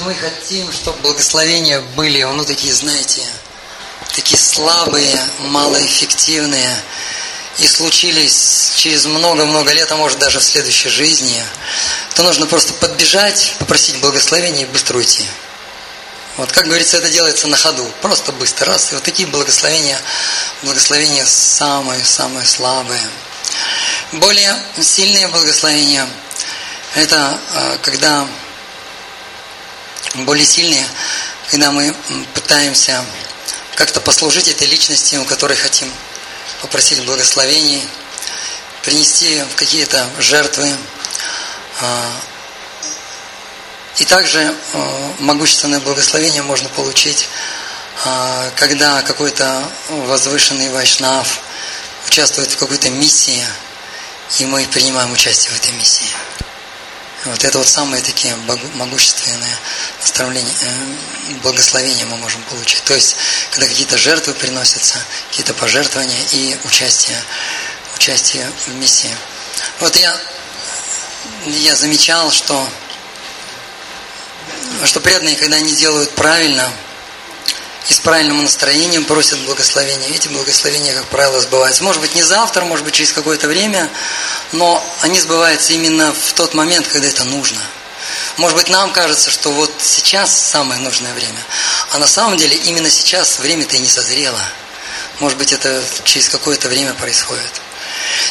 Мы хотим, чтобы благословения были, ну, такие, знаете, такие слабые, малоэффективные, и случились через много-много лет, а может даже в следующей жизни, то нужно просто подбежать, попросить благословения и быстро уйти. Вот, как говорится, это делается на ходу, просто быстро, раз. И вот такие благословения, благословения самые-самые слабые. Более сильные благословения – это а, когда более сильные, когда мы пытаемся как-то послужить этой личности, у которой хотим попросить благословений, принести какие-то жертвы. А, и также а, могущественное благословение можно получить, а, когда какой-то возвышенный вайшнав участвует в какой-то миссии, и мы принимаем участие в этой миссии. Вот это вот самые такие могущественные наставления, э, благословения мы можем получить. То есть, когда какие-то жертвы приносятся, какие-то пожертвования и участие, участие в миссии. Вот я, я замечал, что, что преданные, когда они делают правильно – правильным настроением просят благословения. Эти благословения, как правило, сбываются. Может быть, не завтра, может быть, через какое-то время, но они сбываются именно в тот момент, когда это нужно. Может быть, нам кажется, что вот сейчас самое нужное время, а на самом деле именно сейчас время-то и не созрело. Может быть, это через какое-то время происходит.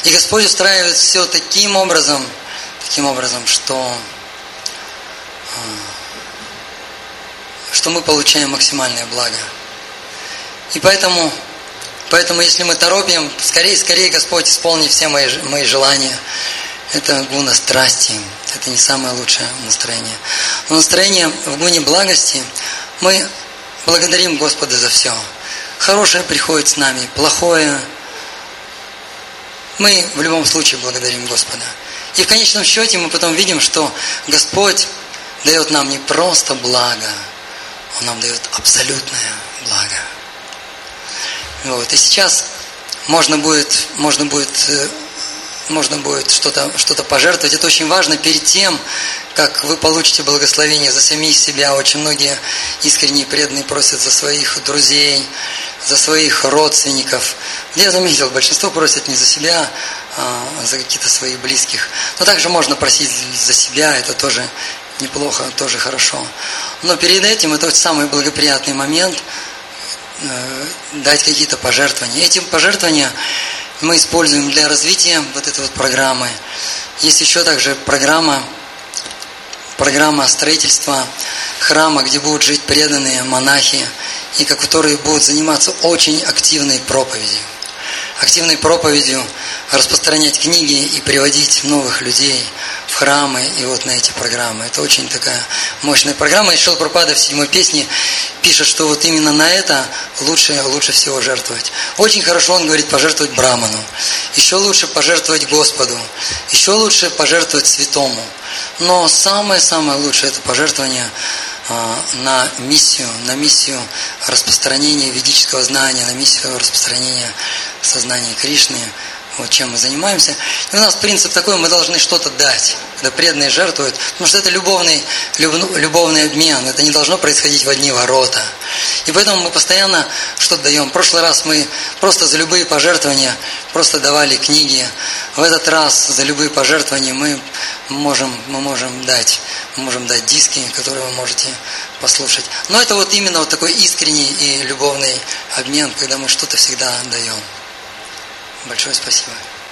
И Господь устраивает все таким образом, таким образом, что а, что мы получаем максимальное благо. И поэтому, поэтому если мы торопим, скорее, скорее Господь исполни все мои, мои желания. Это гуна страсти, это не самое лучшее настроение. Но настроение в гуне благости мы благодарим Господа за все. Хорошее приходит с нами, плохое. Мы в любом случае благодарим Господа. И в конечном счете мы потом видим, что Господь дает нам не просто благо, он нам дает абсолютное благо. Вот. И сейчас можно будет, можно будет, э, можно будет что-то что пожертвовать. Это очень важно перед тем, как вы получите благословение за самих себя. Очень многие искренние преданные просят за своих друзей, за своих родственников. Я заметил, большинство просят не за себя, а за каких-то своих близких. Но также можно просить за себя, это тоже неплохо, тоже хорошо. Но перед этим это самый благоприятный момент дать какие-то пожертвования. Эти пожертвования мы используем для развития вот этой вот программы. Есть еще также программа, программа строительства храма, где будут жить преданные монахи, и которые будут заниматься очень активной проповедью. Активной проповедью распространять книги и приводить новых людей – в храмы и вот на эти программы. Это очень такая мощная программа. И Шил Пропада в седьмой песне пишет, что вот именно на это лучше, лучше всего жертвовать. Очень хорошо он говорит пожертвовать Браману. Еще лучше пожертвовать Господу. Еще лучше пожертвовать святому. Но самое-самое лучшее это пожертвование а, на миссию, на миссию распространения ведического знания, на миссию распространения сознания Кришны, вот чем мы занимаемся. И у нас принцип такой, мы должны что-то дать, когда преданные жертвуют, потому что это любовный, любовный обмен, это не должно происходить в одни ворота. И поэтому мы постоянно что-то даем. В прошлый раз мы просто за любые пожертвования просто давали книги. В этот раз за любые пожертвования мы можем, мы можем дать, мы можем дать диски, которые вы можете послушать. Но это вот именно вот такой искренний и любовный обмен, когда мы что-то всегда даем. Большое спасибо.